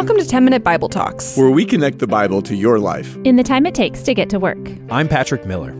Welcome to 10 Minute Bible Talks, where we connect the Bible to your life in the time it takes to get to work. I'm Patrick Miller.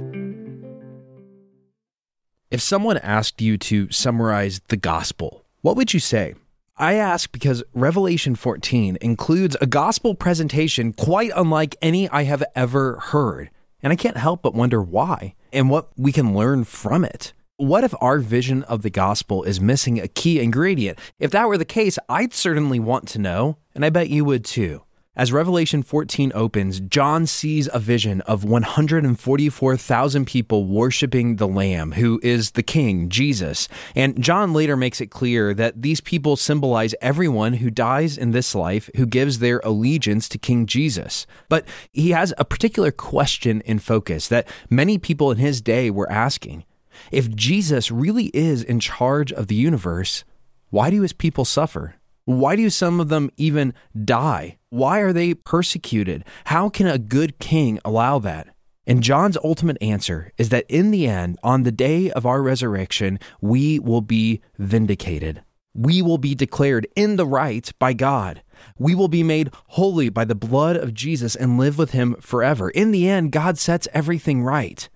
If someone asked you to summarize the gospel, what would you say? I ask because Revelation 14 includes a gospel presentation quite unlike any I have ever heard. And I can't help but wonder why and what we can learn from it. What if our vision of the gospel is missing a key ingredient? If that were the case, I'd certainly want to know, and I bet you would too. As Revelation 14 opens, John sees a vision of 144,000 people worshiping the Lamb, who is the King, Jesus. And John later makes it clear that these people symbolize everyone who dies in this life who gives their allegiance to King Jesus. But he has a particular question in focus that many people in his day were asking. If Jesus really is in charge of the universe, why do his people suffer? Why do some of them even die? Why are they persecuted? How can a good king allow that? And John's ultimate answer is that in the end, on the day of our resurrection, we will be vindicated. We will be declared in the right by God. We will be made holy by the blood of Jesus and live with him forever. In the end, God sets everything right.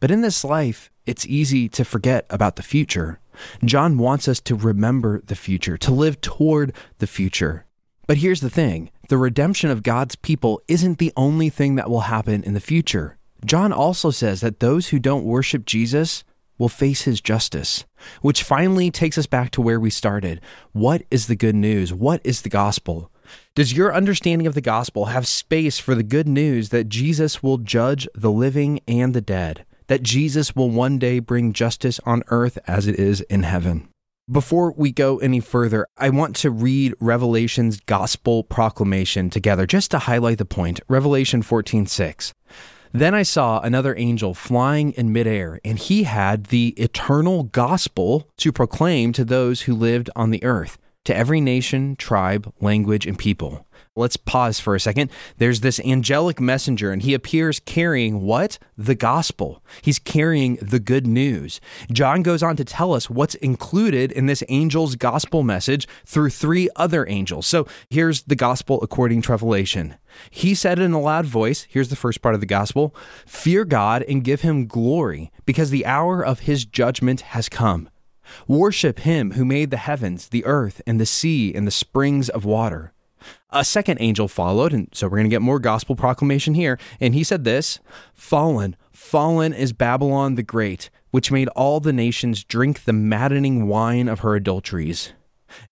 But in this life, it's easy to forget about the future. John wants us to remember the future, to live toward the future. But here's the thing the redemption of God's people isn't the only thing that will happen in the future. John also says that those who don't worship Jesus will face his justice, which finally takes us back to where we started. What is the good news? What is the gospel? Does your understanding of the gospel have space for the good news that Jesus will judge the living and the dead? That Jesus will one day bring justice on earth as it is in heaven. Before we go any further, I want to read Revelation's gospel proclamation together just to highlight the point. Revelation 14:6. Then I saw another angel flying in midair, and he had the eternal gospel to proclaim to those who lived on the earth, to every nation, tribe, language, and people. Let's pause for a second. There's this angelic messenger, and he appears carrying what? The gospel. He's carrying the good news. John goes on to tell us what's included in this angel's gospel message through three other angels. So here's the gospel according to Revelation. He said in a loud voice, here's the first part of the gospel Fear God and give him glory, because the hour of his judgment has come. Worship him who made the heavens, the earth, and the sea, and the springs of water. A second angel followed, and so we're going to get more gospel proclamation here. And he said this Fallen, fallen is Babylon the Great, which made all the nations drink the maddening wine of her adulteries.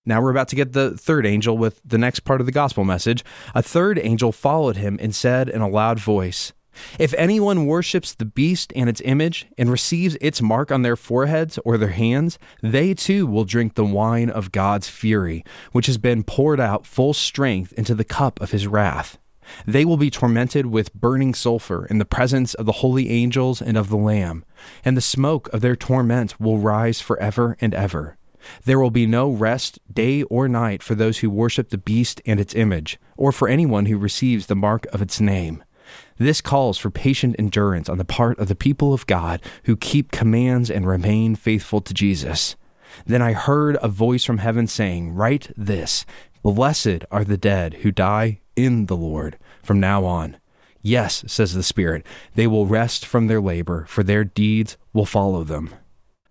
Now we're about to get the third angel with the next part of the gospel message. A third angel followed him and said in a loud voice, if anyone worships the beast and its image and receives its mark on their foreheads or their hands, they too will drink the wine of God's fury, which has been poured out full strength into the cup of his wrath. They will be tormented with burning sulfur in the presence of the holy angels and of the Lamb, and the smoke of their torment will rise forever and ever. There will be no rest day or night for those who worship the beast and its image, or for anyone who receives the mark of its name. This calls for patient endurance on the part of the people of God who keep commands and remain faithful to Jesus. Then I heard a voice from heaven saying, Write this Blessed are the dead who die in the Lord from now on. Yes, says the Spirit, they will rest from their labor, for their deeds will follow them.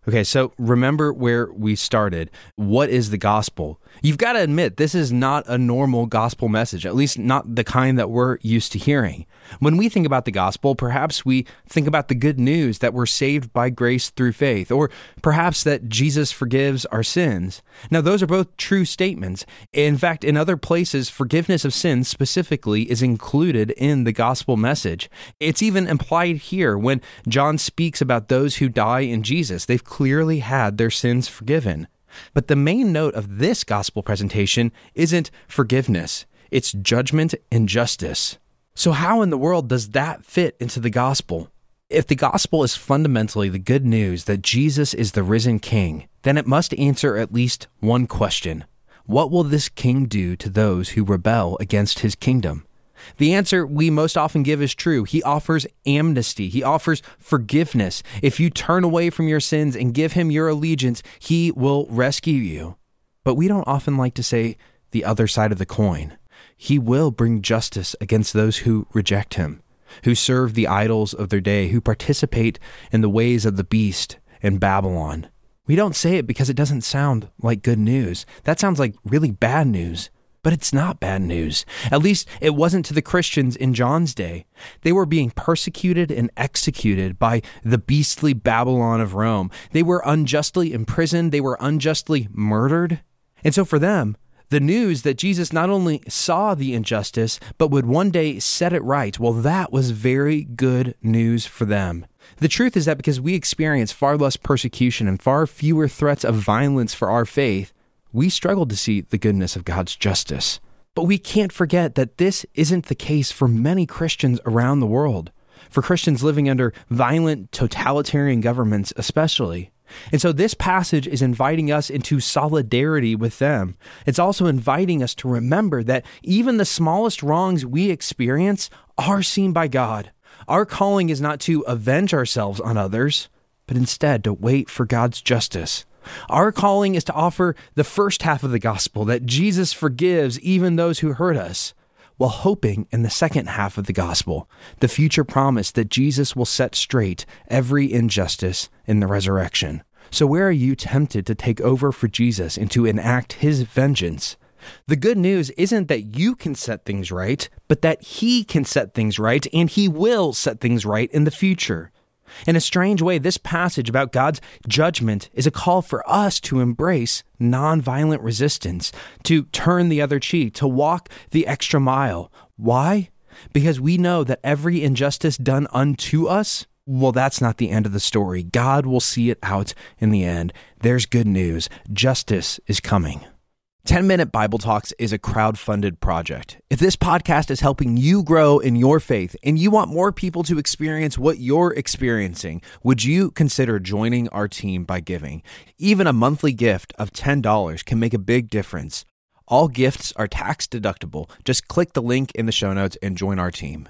Okay, so remember where we started. What is the gospel? You've got to admit, this is not a normal gospel message, at least not the kind that we're used to hearing. When we think about the gospel, perhaps we think about the good news that we're saved by grace through faith, or perhaps that Jesus forgives our sins. Now, those are both true statements. In fact, in other places, forgiveness of sins specifically is included in the gospel message. It's even implied here when John speaks about those who die in Jesus. They've clearly had their sins forgiven. But the main note of this gospel presentation isn't forgiveness, it's judgment and justice. So, how in the world does that fit into the gospel? If the gospel is fundamentally the good news that Jesus is the risen king, then it must answer at least one question What will this king do to those who rebel against his kingdom? The answer we most often give is true. He offers amnesty. He offers forgiveness. If you turn away from your sins and give him your allegiance, he will rescue you. But we don't often like to say the other side of the coin. he will bring justice against those who reject him, who serve the idols of their day, who participate in the ways of the beast and Babylon. We don't say it because it doesn't sound like good news. That sounds like really bad news. But it's not bad news. At least it wasn't to the Christians in John's day. They were being persecuted and executed by the beastly Babylon of Rome. They were unjustly imprisoned, they were unjustly murdered. And so for them, the news that Jesus not only saw the injustice, but would one day set it right, well, that was very good news for them. The truth is that because we experience far less persecution and far fewer threats of violence for our faith, we struggle to see the goodness of God's justice. But we can't forget that this isn't the case for many Christians around the world, for Christians living under violent, totalitarian governments, especially. And so this passage is inviting us into solidarity with them. It's also inviting us to remember that even the smallest wrongs we experience are seen by God. Our calling is not to avenge ourselves on others, but instead to wait for God's justice. Our calling is to offer the first half of the gospel that Jesus forgives even those who hurt us, while hoping in the second half of the gospel, the future promise that Jesus will set straight every injustice in the resurrection. So, where are you tempted to take over for Jesus and to enact his vengeance? The good news isn't that you can set things right, but that he can set things right and he will set things right in the future. In a strange way, this passage about God's judgment is a call for us to embrace nonviolent resistance, to turn the other cheek, to walk the extra mile. Why? Because we know that every injustice done unto us, well, that's not the end of the story. God will see it out in the end. There's good news. Justice is coming. 10 Minute Bible Talks is a crowd-funded project. If this podcast is helping you grow in your faith and you want more people to experience what you're experiencing, would you consider joining our team by giving? Even a monthly gift of $10 can make a big difference. All gifts are tax deductible. Just click the link in the show notes and join our team.